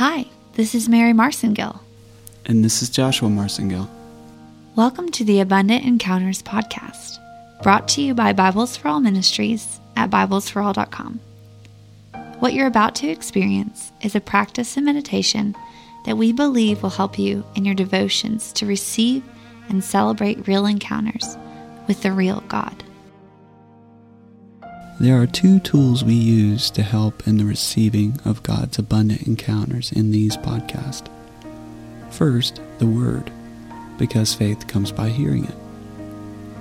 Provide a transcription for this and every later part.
Hi, this is Mary Marcingill. And this is Joshua Marcingill. Welcome to the Abundant Encounters podcast, brought to you by Bibles for All Ministries at BiblesForAll.com. What you're about to experience is a practice and meditation that we believe will help you in your devotions to receive and celebrate real encounters with the real God. There are two tools we use to help in the receiving of God's abundant encounters in these podcasts. First, the Word, because faith comes by hearing it.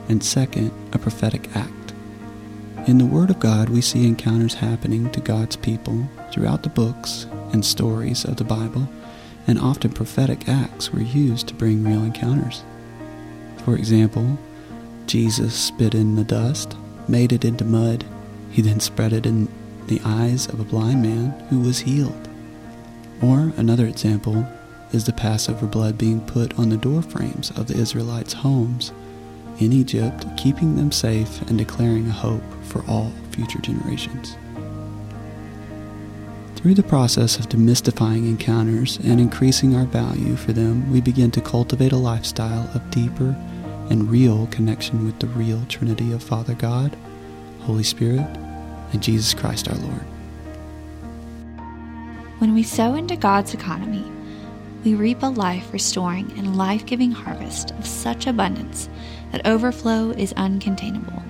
And second, a prophetic act. In the Word of God, we see encounters happening to God's people throughout the books and stories of the Bible, and often prophetic acts were used to bring real encounters. For example, Jesus spit in the dust, made it into mud, he then spread it in the eyes of a blind man who was healed. Or another example is the Passover blood being put on the door frames of the Israelites' homes in Egypt, keeping them safe and declaring a hope for all future generations. Through the process of demystifying encounters and increasing our value for them, we begin to cultivate a lifestyle of deeper and real connection with the real Trinity of Father God, Holy Spirit, and Jesus Christ our Lord. When we sow into God's economy, we reap a life restoring and life giving harvest of such abundance that overflow is uncontainable.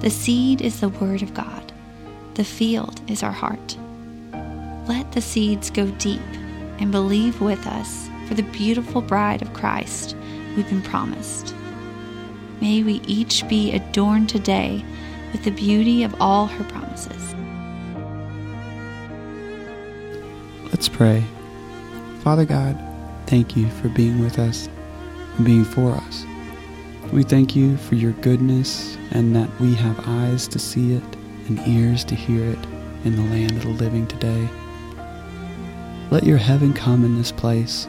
The seed is the Word of God, the field is our heart. Let the seeds go deep and believe with us for the beautiful bride of Christ we've been promised. May we each be adorned today with the beauty of all her promises. Let's pray. Father God, thank you for being with us and being for us. We thank you for your goodness and that we have eyes to see it and ears to hear it in the land of the living today. Let your heaven come in this place.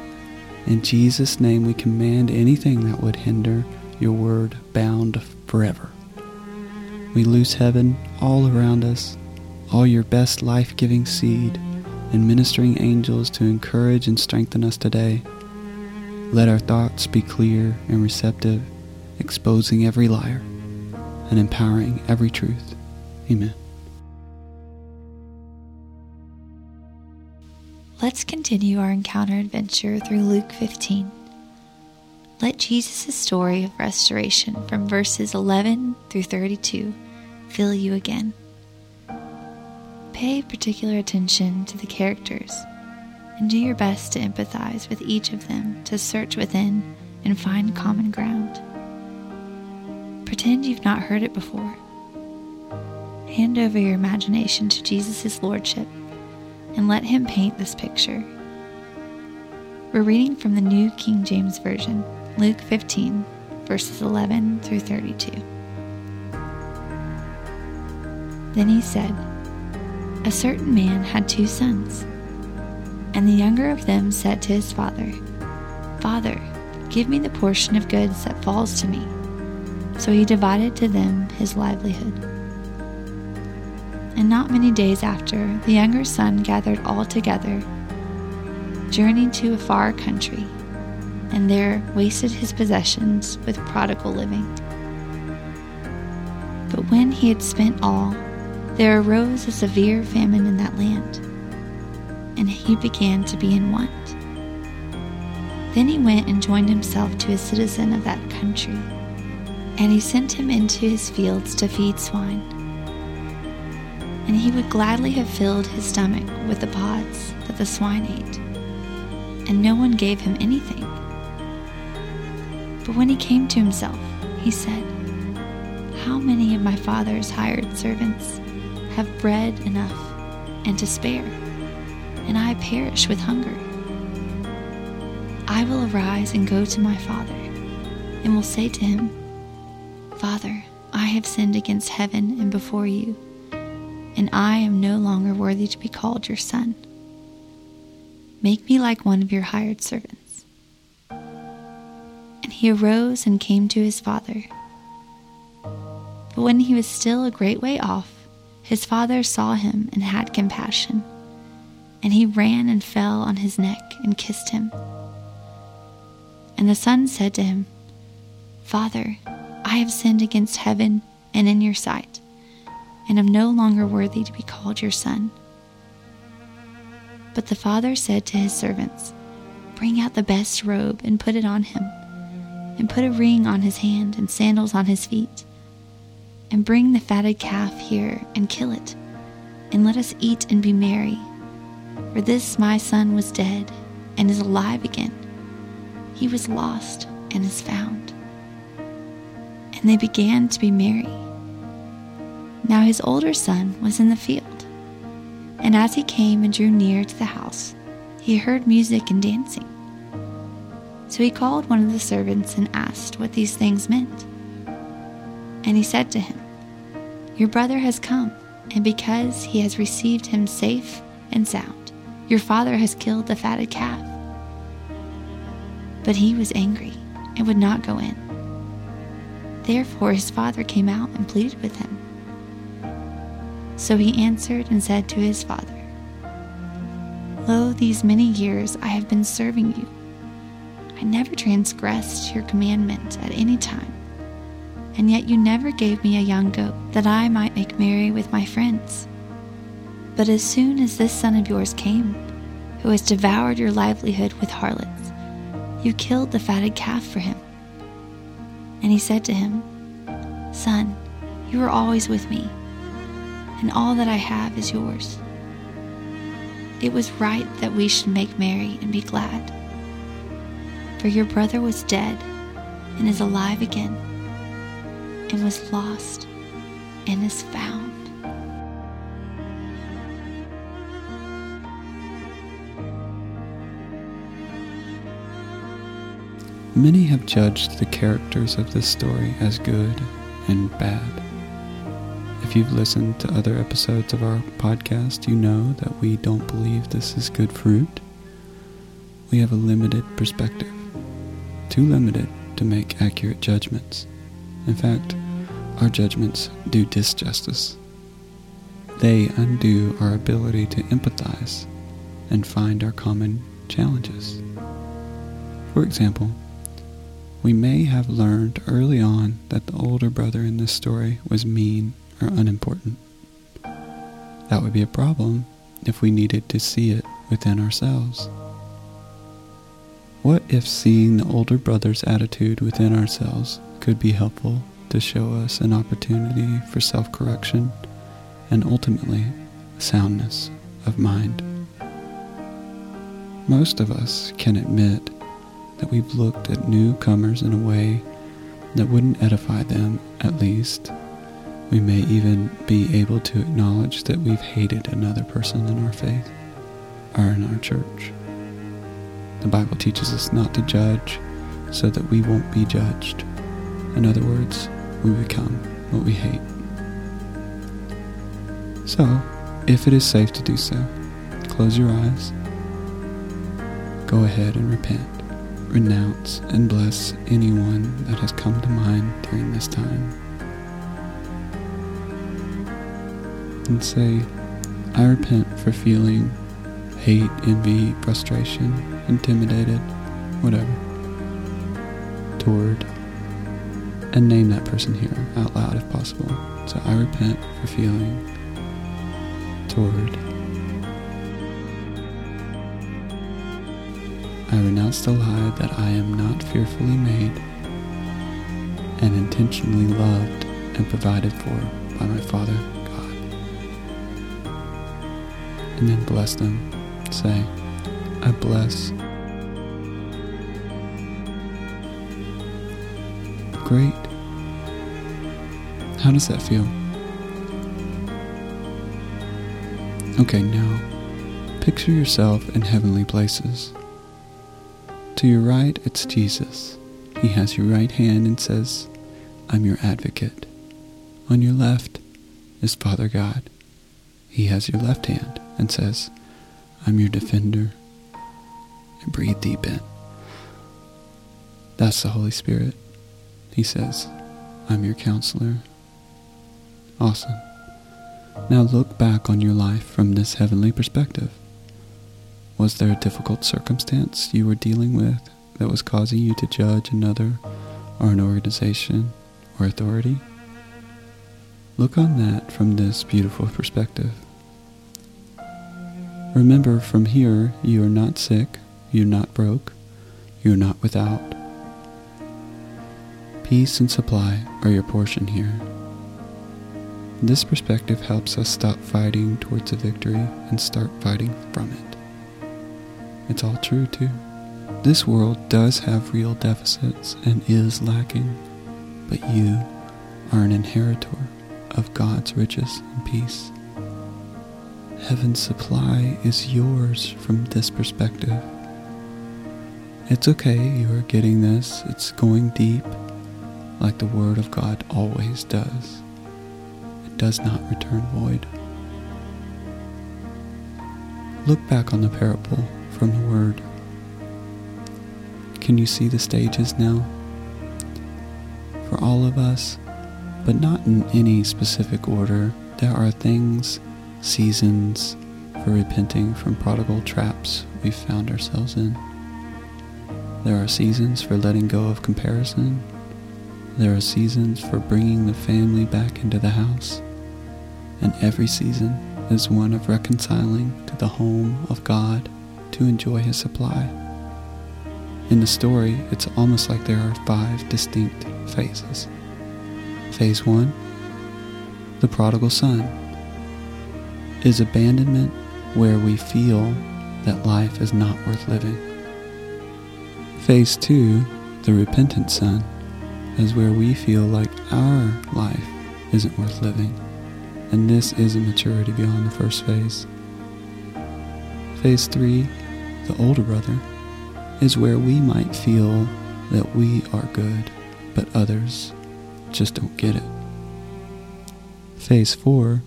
In Jesus' name, we command anything that would hinder your word bound forever. We loose heaven all around us, all your best life giving seed, and ministering angels to encourage and strengthen us today. Let our thoughts be clear and receptive, exposing every liar and empowering every truth. Amen. Let's continue our encounter adventure through Luke 15. Let Jesus' story of restoration from verses 11 through 32 fill you again. Pay particular attention to the characters and do your best to empathize with each of them to search within and find common ground. Pretend you've not heard it before. Hand over your imagination to Jesus' Lordship and let Him paint this picture. We're reading from the New King James Version, Luke 15, verses 11 through 32. Then he said, A certain man had two sons, and the younger of them said to his father, Father, give me the portion of goods that falls to me. So he divided to them his livelihood. And not many days after, the younger son gathered all together, journeyed to a far country, and there wasted his possessions with prodigal living. But when he had spent all, there arose a severe famine in that land, and he began to be in want. Then he went and joined himself to a citizen of that country, and he sent him into his fields to feed swine. And he would gladly have filled his stomach with the pods that the swine ate, and no one gave him anything. But when he came to himself, he said, How many of my father's hired servants have bread enough and to spare, and I perish with hunger? I will arise and go to my father, and will say to him, Father, I have sinned against heaven and before you, and I am no longer worthy to be called your son. Make me like one of your hired servants. He arose and came to his father. But when he was still a great way off, his father saw him and had compassion, And he ran and fell on his neck and kissed him. And the son said to him, Father, I have sinned against heaven and in your sight, and am no longer worthy to be called your son. But the father said to his servants, Bring out the best robe and put it on him, and put a ring on his hand and sandals on his feet. And bring the fatted calf here and kill it, and let us eat and be merry. For this my son was dead and is alive again. He was lost and is found. And they began to be merry. Now his older son was in the field, and as he came and drew near to the house, he heard music and dancing. So he called one of the servants and asked what these things meant. And he said to him, Your brother has come, and because he has received him safe and sound, your father has killed the fatted calf. But he was angry and would not go in. Therefore his father came out and pleaded with him. So he answered and said to his father, Lo, these many years I have been serving you. I never transgressed your commandment at any time, and yet you never gave me a young goat that I might make merry with my friends. But as soon as this son of yours came, who has devoured your livelihood with harlots, you killed the fatted calf for him. And he said to him, Son, you are always with me, and all that I have is yours. It was right that we should make merry and be glad. For your brother was dead and is alive again, and was lost and is found. Many have judged the characters of this story as good and bad. If you've listened to other episodes of our podcast, you know that we don't believe this is good fruit. We have a limited perspective, too limited to make accurate judgments. In fact, our judgments do disjustice. They undo our ability to empathize and find our common challenges. For example, we may have learned early on that the older brother in this story was mean or unimportant. That would be a problem if we needed to see it within ourselves. What if seeing the older brother's attitude within ourselves could be helpful to show us an opportunity for self correction and ultimately soundness of mind? Most of us can admit that we've looked at newcomers in a way that wouldn't edify them, at least we may even be able to acknowledge that we've hated another person in our faith or in our church. The Bible teaches us not to judge so that we won't be judged. In other words, we become what we hate. So, if it is safe to do so, close your eyes, go ahead and repent, renounce, and bless anyone that has come to mind during this time. and say, I repent for feeling hate, envy, frustration, intimidated, whatever, toward, and name that person here out loud if possible. So I repent for feeling toward. I renounce the lie that I am not fearfully made and intentionally loved and provided for by my Father God. and then bless them. Say, I bless. Great. How does that feel? Okay, now picture yourself in heavenly places. To your right, it's Jesus. He has your right hand and says, I'm your advocate. On your left is Father God. He has your left hand and says, I'm your defender. And breathe deep in. That's the Holy Spirit. He says, I'm your counselor. Awesome. Now look back on your life from this heavenly perspective. Was there a difficult circumstance you were dealing with that was causing you to judge another or an organization or authority? Look on that from this beautiful perspective. Remember, from here, you are not sick, you are not broke, you are not without. Peace and supply are your portion here. This perspective helps us stop fighting towards a victory and start fighting from it. It's all true, too. This world does have real deficits and is lacking, but you are an inheritor of God's riches and peace. Heaven's supply is yours from this perspective. It's okay, you are getting this. It's going deep, like the Word of God always does. It does not return void. Look back on the parable from the Word. Can you see the stages now? For all of us, but not in any specific order, there are things, seasons for repenting from prodigal traps we've found ourselves in. There are seasons for letting go of comparison. There are seasons for bringing the family back into the house. And every season is one of reconciling to the home of God to enjoy His supply. In the story, it's almost like there are five distinct phases. Phase 1 The prodigal son is abandonment where we feel that life is not worth living. Phase 2 The repentant son is where we feel like our life isn't worth living, and this is a maturity beyond the first phase. Phase 3 The older brother is where we might feel that we are good, but others just don't get it. Phase 4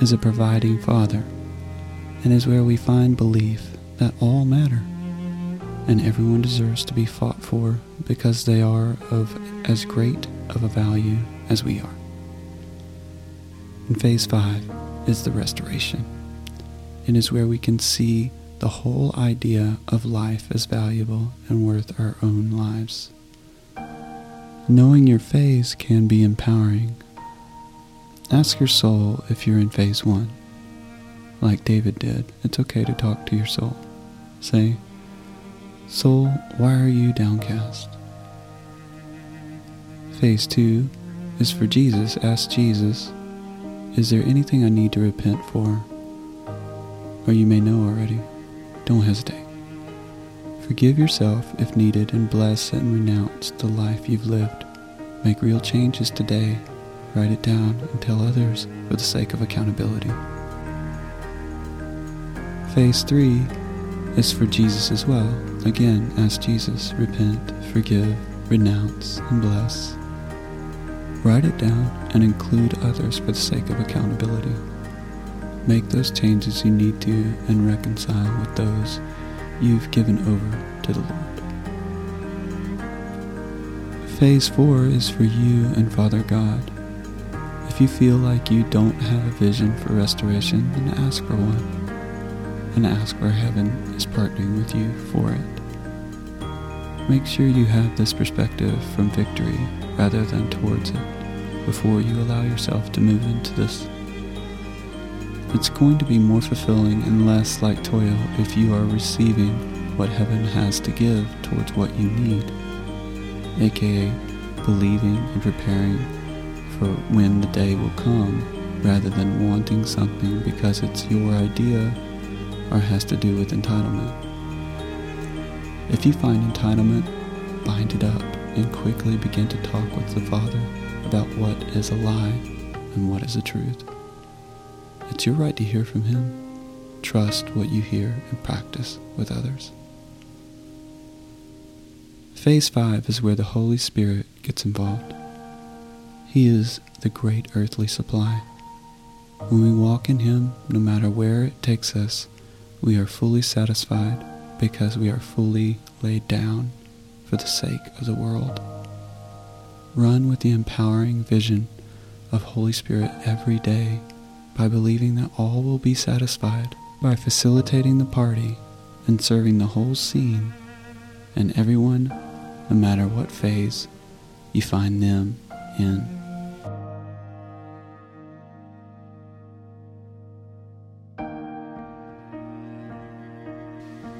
is a providing father and is where we find belief that all matter and everyone deserves to be fought for because they are of as great of a value as we are. And phase 5 is the restoration and is where we can see the whole idea of life as valuable and worth our own lives. Knowing your phase can be empowering. Ask your soul if you're in phase one. Like David did, it's okay to talk to your soul. Say, Soul, why are you downcast? Phase two is for Jesus. Ask Jesus, Is there anything I need to repent for? Or you may know already. Don't hesitate. Forgive yourself if needed and bless and renounce the life you've lived. Make real changes today. Write it down and tell others for the sake of accountability. Phase 3 is for Jesus as well. Again, ask Jesus, repent, forgive, renounce, and bless. Write it down and include others for the sake of accountability. Make those changes you need to and reconcile with those you've given over to the Lord. Phase 4 is for you and Father God. If you feel like you don't have a vision for restoration, then ask for one. And ask where heaven is partnering with you for it. Make sure you have this perspective from victory rather than towards it before you allow yourself to move into this it's going to be more fulfilling and less like toil if you are receiving what heaven has to give towards what you need, aka believing and preparing for when the day will come rather than wanting something because it's your idea or has to do with entitlement. If you find entitlement, bind it up and quickly begin to talk with the Father about what is a lie and what is a truth. It's your right to hear from Him. Trust what you hear and practice with others. Phase 5 is where the Holy Spirit gets involved. He is the great earthly supply. When we walk in Him, no matter where it takes us, we are fully satisfied because we are fully laid down for the sake of the world. Run with the empowering vision of Holy Spirit every day by believing that all will be satisfied by facilitating the party and serving the whole scene and everyone, no matter what phase you find them in.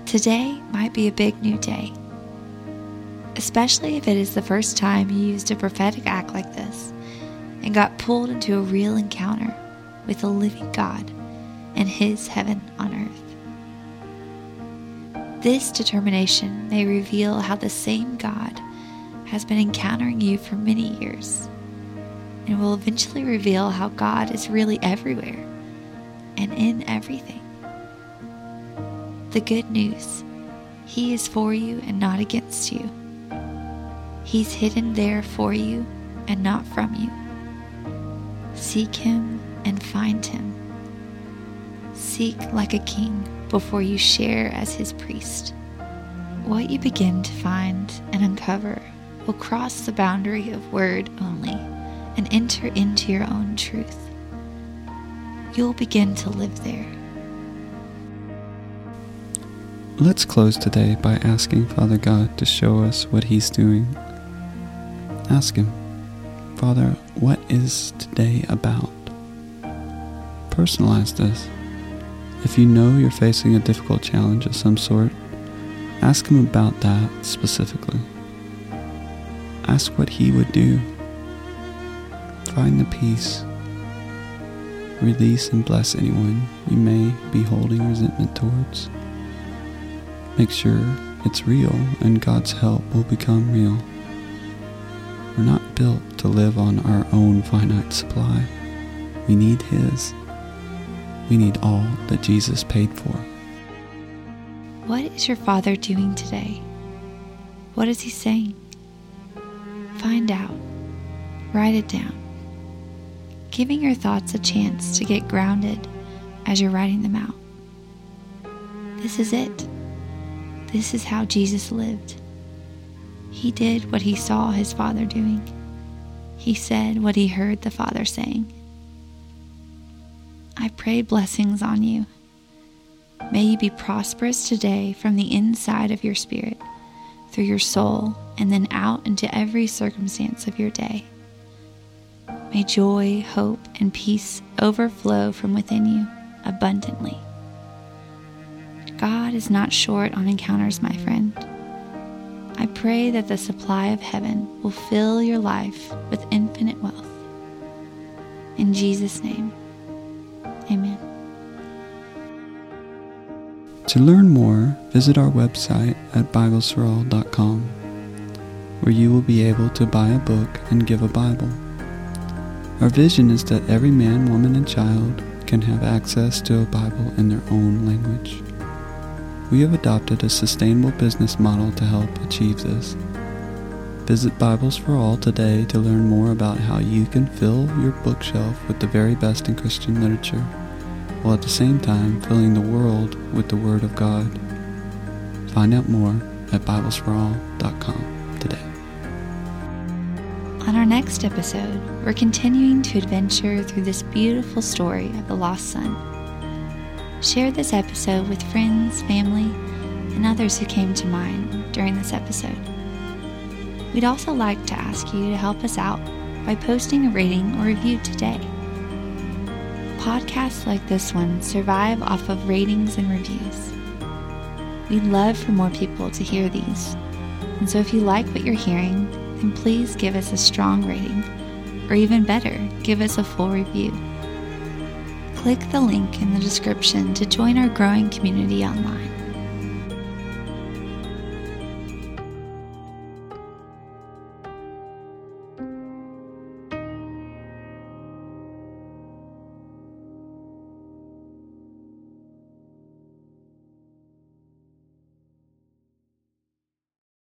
Today might be a big new day, especially if it is the first time you used a prophetic act like this and got pulled into a real encounter with the living God and His heaven on earth. This determination may reveal how the same God has been encountering you for many years and will eventually reveal how God is really everywhere and in everything. The good news He is for you and not against you. He's hidden there for you and not from you. Seek Him and find Him. Seek like a king before you share as his priest. What you begin to find and uncover will cross the boundary of word only and enter into your own truth. You'll begin to live there. Let's close today by asking Father God to show us what He's doing. Ask Him, Father, what is today about? Personalize this. If you know you're facing a difficult challenge of some sort, ask Him about that specifically. Ask what He would do. Find the peace. Release and bless anyone you may be holding resentment towards. Make sure it's real and God's help will become real. We're not built to live on our own finite supply. We need His. We need all that Jesus paid for. What is your Father doing today? What is He saying? Find out. Write it down. Giving your thoughts a chance to get grounded as you're writing them out. This is it. This is how Jesus lived. He did what he saw his Father doing. He said what he heard the Father saying. I pray blessings on you. May you be prosperous today from the inside of your spirit, through your soul, and then out into every circumstance of your day. May joy, hope, and peace overflow from within you abundantly. God is not short on encounters, my friend. I pray that the supply of heaven will fill your life with infinite wealth. In Jesus' name. Amen. To learn more, visit our website at BiblesForAll.com, where you will be able to buy a book and give a Bible. Our vision is that every man, woman, and child can have access to a Bible in their own language. We have adopted a sustainable business model to help achieve this. Visit Bibles for All today to learn more about how you can fill your bookshelf with the very best in Christian literature, while at the same time filling the world with the Word of God. Find out more at BiblesForAll.com today. On our next episode, we're continuing to adventure through this beautiful story of the lost son. Share this episode with friends, family, and others who came to mind during this episode. We'd also like to ask you to help us out by posting a rating or review today. Podcasts like this one survive off of ratings and reviews. We'd love for more people to hear these, and so if you like what you're hearing, then please give us a strong rating, or even better, give us a full review. Click the link in the description to join our growing community online.